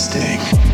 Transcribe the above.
sting.